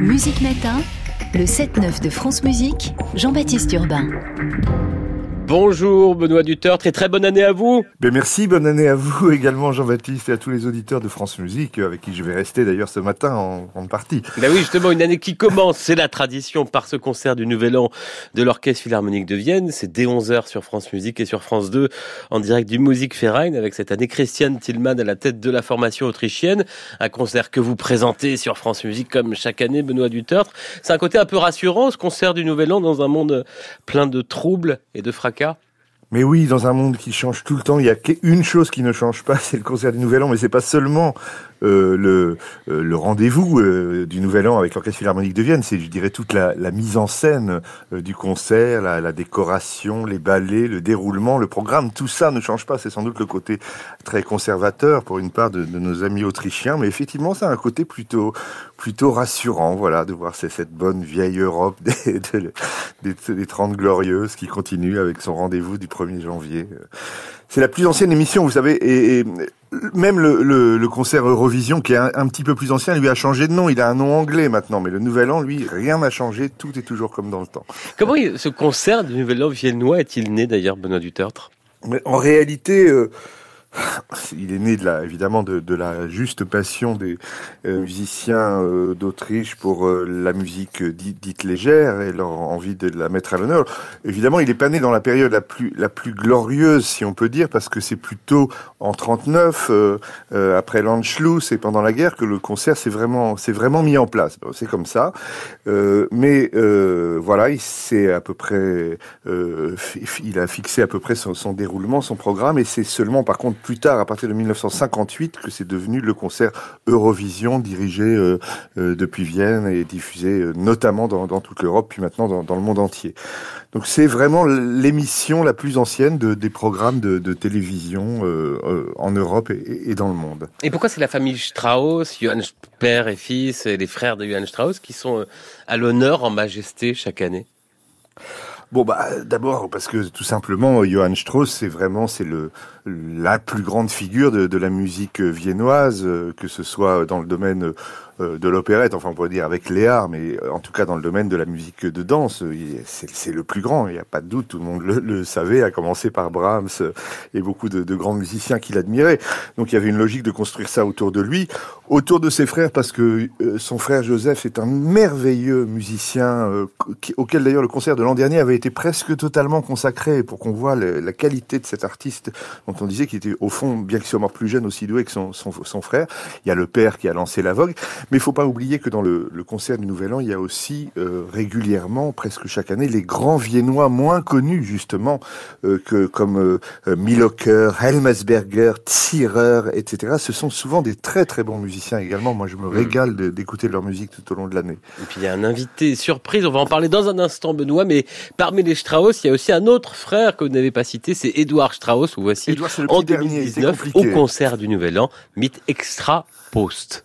Musique Matin, le 7-9 de France Musique, Jean-Baptiste Urbain. Bonjour Benoît Dutertre et très bonne année à vous. Ben merci, bonne année à vous également Jean-Baptiste et à tous les auditeurs de France Musique avec qui je vais rester d'ailleurs ce matin en grande partie. Ben oui, justement une année qui commence, c'est la tradition par ce concert du Nouvel An de l'Orchestre Philharmonique de Vienne, c'est dès 11h sur France Musique et sur France 2 en direct du Musikverein avec cette année Christiane Tillmann à la tête de la formation autrichienne, un concert que vous présentez sur France Musique comme chaque année Benoît Dutertre. C'est un côté un peu rassurant ce concert du Nouvel An dans un monde plein de troubles et de fracas mais oui, dans un monde qui change tout le temps, il y a qu'une chose qui ne change pas, c'est le concert du Nouvel An, mais c'est pas seulement euh, le, euh, le rendez-vous euh, du Nouvel An avec l'Orchestre Philharmonique de Vienne, c'est, je dirais, toute la, la mise en scène du concert, la, la, décoration, les ballets, le déroulement, le programme, tout ça ne change pas. C'est sans doute le côté très conservateur pour une part de, de nos amis autrichiens, mais effectivement, ça a un côté plutôt plutôt rassurant, voilà, de voir cette bonne vieille Europe des, des, des 30 glorieuses qui continue avec son rendez-vous du 1er janvier. C'est la plus ancienne émission, vous savez, et, et même le, le, le, concert Eurovision, qui est un, un, petit peu plus ancien, lui a changé de nom. Il a un nom anglais maintenant, mais le Nouvel An, lui, rien n'a changé. Tout est toujours comme dans le temps. Comment ce concert du Nouvel An viennois est-il né d'ailleurs, Benoît Dutertre? Mais En réalité... Euh, il est né de la, évidemment de, la juste passion des euh, musiciens euh, d'Autriche pour euh, la musique dite, légère et leur envie de la mettre à l'honneur. Évidemment, il est pas né dans la période la plus la plus glorieuse, si on peut dire, parce que c'est plutôt en 39, après l'Anschluss et pendant la guerre, que le concert s'est vraiment vraiment mis en place. C'est comme ça. mais voilà, il s'est à peu près, il a fixé à peu près son déroulement, son programme, et c'est seulement par contre plus tard, à partir de 1958, que c'est devenu le concert Eurovision, dirigé euh, euh, depuis Vienne et diffusé euh, notamment dans, toute l'Europe, puis maintenant dans, le monde entier. Donc c'est vraiment l'émission la plus ancienne de, des programmes de, télévision en Europe et, et, dans le monde. Et pourquoi c'est la famille Strauss, Johann père et fils, et les frères de Johann Strauss, qui sont à l'honneur en majesté chaque année? Bon bah d'abord parce que tout simplement Johann Strauss c'est vraiment c'est le la plus grande figure de, de la musique viennoise que ce soit dans le domaine de l'opérette, enfin on pourrait dire avec Léar, mais en tout cas dans le domaine de la musique de danse, c'est le plus grand, il n'y a pas de doute, tout le monde le, le, savait, à commencer par Brahms et beaucoup de, de grands musiciens qui l'admiraient. Donc il y avait une logique de construire ça autour de lui, autour de ses frères, parce que euh, son frère Joseph est un merveilleux musicien, euh, auquel d'ailleurs le concert de l'an dernier avait été presque totalement consacré, pour qu'on voit la qualité de cet artiste, dont on disait qu'il était au fond, bien qu'il soit mort plus jeune, aussi doué que son, son, son frère. Il y a le père qui a lancé la vogue. Mais il faut pas oublier que dans le, le, concert du Nouvel An, il y a aussi euh, régulièrement, presque chaque année, les grands Viennois moins connus justement, euh, que comme euh, Milocker, Helmesberger, Zierer, etc. Ce sont souvent des très très bons musiciens également. Moi, je me régale d'écouter leur musique tout au long de l'année. Et puis il y a un invité surprise. On va en parler dans un instant, Benoît. Mais parmi les Strauss, il y a aussi un autre frère que vous n'avez pas cité, c'est Edouard Strauss. Où voici Edouard, en 2019 au concert du Nouvel An, Mythe Extra Post.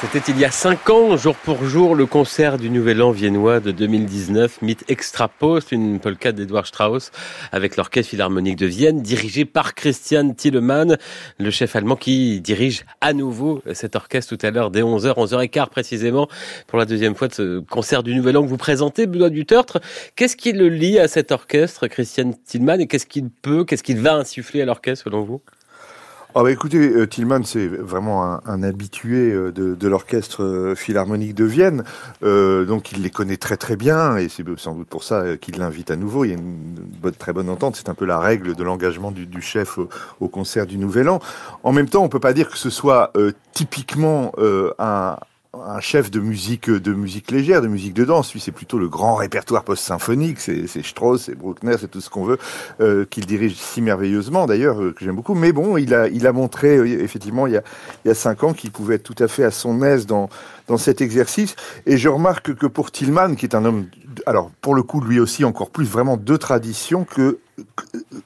C'était il y a cinq ans, jour pour jour, le concert du Nouvel An viennois de 2019, Mythe Extra Post, une polka d'Edouard Strauss avec l'Orchestre Philharmonique de Vienne, dirigé par Christian Tillemann, le chef allemand qui dirige à nouveau cet orchestre tout à l'heure dès 11h, 11h15 précisément, pour la deuxième fois de ce concert du Nouvel An que vous présentez, Benoît Dutertre. Qu'est-ce qui le lie à cet orchestre, Christian Tillemann, et qu'est-ce qu'il peut, qu'est-ce qu'il va insuffler à l'orchestre selon vous? Oh bah écoutez, euh, Tillman, c'est vraiment un, un habitué euh, de, de l'orchestre euh, philharmonique de Vienne, euh, donc il les connaît très très bien, et c'est sans doute pour ça qu'il l'invite à nouveau. Il y a une bonne, très bonne entente, c'est un peu la règle de l'engagement du, du, chef au, au, concert du Nouvel An. En même temps, on peut pas dire que ce soit euh, typiquement un, un chef de musique de musique légère, de musique de danse. Lui, c'est plutôt le grand répertoire post-symphonique. C'est Strauss, c'est Bruckner, c'est tout ce qu'on veut euh, qu'il dirige si merveilleusement, d'ailleurs, euh, que j'aime beaucoup. Mais bon, il a il a montré euh, effectivement il y a il y a cinq ans qu'il pouvait être tout à fait à son aise dans dans cet exercice. Et je remarque que pour Tillman, qui est un homme, alors pour le coup, lui aussi encore plus vraiment de tradition que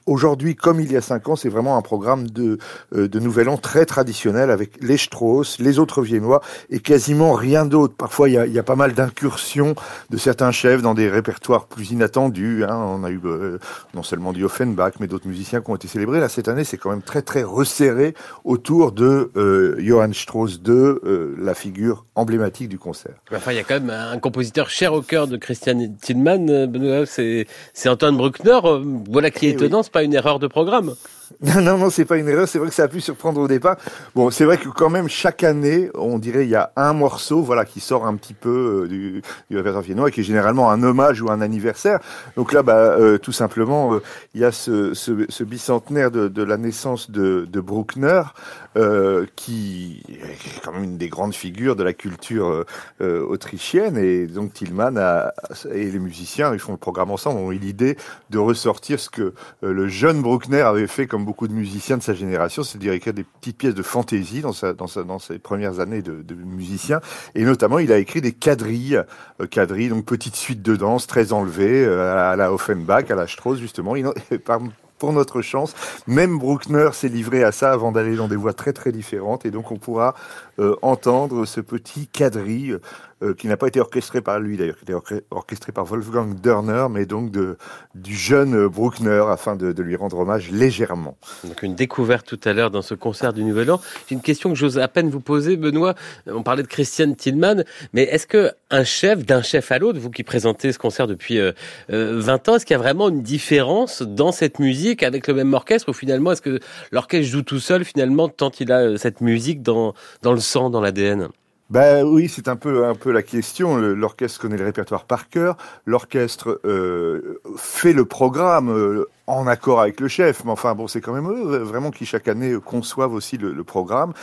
aujourd'hui, comme il y a cinq ans, c'est vraiment un programme de, euh, de Nouvel An très traditionnel avec les Strauss, les autres Viennois et quasiment rien d'autre. Parfois, il y a, y a pas mal d'incursions de certains chefs dans des répertoires plus inattendus. Hein. On a eu euh, non seulement du Offenbach, mais d'autres musiciens qui ont été célébrés. Là, cette année, c'est quand même très très resserré autour de euh, Johann Strauss II, la figure emblématique du concert. Enfin, il y a quand même un compositeur cher au cœur de Christian Tillman, Benoît, c'est Antoine Bruckner. Voilà qui est eh étonnant, oui. c'est pas une erreur de programme. Non, non, c'est pas une erreur. C'est vrai que ça a pu surprendre au départ. Bon, c'est vrai que quand même chaque année, on dirait il y a un morceau, voilà, qui sort un petit peu euh, du, du répertoire viennois, qui est généralement un hommage ou un anniversaire. Donc là, bah, euh, tout simplement, euh, il y a ce, ce, ce bicentenaire de, la naissance de, Bruckner, qui est quand même une des grandes figures de la culture autrichienne. Et donc Tillman et les musiciens, ils font le programme ensemble, ont eu l'idée de ressortir ce que le jeune Bruckner avait fait comme beaucoup de musiciens de sa génération, c'est-à-dire écrire des petites pièces de fantaisie dans, ses premières années de, musicien. Et notamment, il a écrit des quadrilles, euh, quadrilles, donc petites suites de danse très enlevées, euh, à la Offenbach, à la Strauss, justement. Pour notre chance, même Bruckner s'est livré à ça avant d'aller dans des voies très très différentes. Et donc, on pourra euh, entendre ce petit quadrille euh, qui n'a pas été orchestré par lui d'ailleurs, qui a été orchestré par Wolfgang Dörner, mais donc de, du jeune Bruckner afin de, lui rendre hommage légèrement. Donc une découverte tout à l'heure dans ce concert du Nouvel An. J'ai une question que j'ose à peine vous poser, Benoît. On parlait de Christian Tillman, mais est-ce que un chef, d'un chef à l'autre, vous qui présentez ce concert depuis euh, 20 ans, est-ce qu'il y a vraiment une différence dans cette musique avec le même orchestre ou finalement est-ce que l'orchestre joue tout seul finalement tant il a cette musique dans, dans le sang, dans l'ADN ben oui, c'est un peu un peu la question. L'orchestre connaît le répertoire par cœur. L'orchestre euh, fait le programme euh, en accord avec le chef. Mais enfin bon, c'est quand même eux vraiment qui chaque année conçoivent aussi le, programme.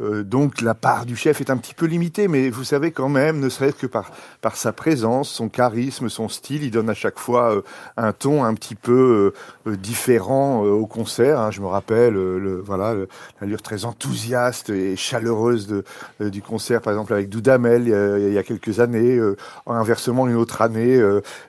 Euh, donc la part du chef est un petit peu limitée, mais vous savez quand même, ne serait-ce que par sa présence, son charisme, son style, il donne à chaque fois euh, un ton un petit peu euh, différent au concert. Hein. Je me rappelle le voilà l'allure très enthousiaste et chaleureuse du concert, par exemple avec Doudamel il y a quelques années. inversement, une autre année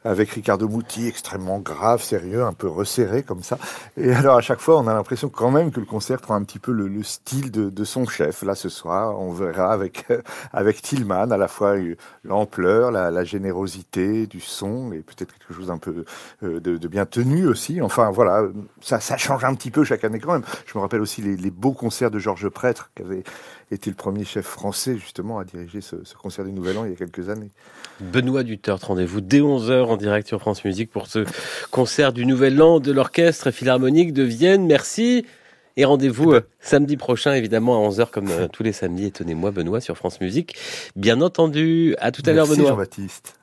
avec Ricardo Muti, extrêmement grave, sérieux, un peu resserré comme ça. Et alors à chaque fois, on a l'impression quand même que le concert prend un petit peu le, le style de, de son chef là ce soir. On verra avec avec Tillman à la fois l'ampleur, la, générosité du son et peut-être quelque chose un peu euh, de, de, bien tenu aussi. Enfin voilà, ça, ça change un petit peu chaque année quand même. Je me rappelle aussi les, beaux concerts de Georges Prêtre qui avait été le premier chef français justement à diriger ce, ce concert du Nouvel An il y a quelques années. Benoît Duterte, rendez-vous dès 11h en direct sur France Musique pour ce concert du Nouvel An de l'Orchestre Philharmonique de Vienne. Merci. Et rendez-vous euh, samedi prochain, évidemment, à 11h, comme euh, tous les samedis. Et tenez-moi, Benoît, sur France Musique. Bien entendu. À tout à l'heure, Benoît. Jean-Baptiste.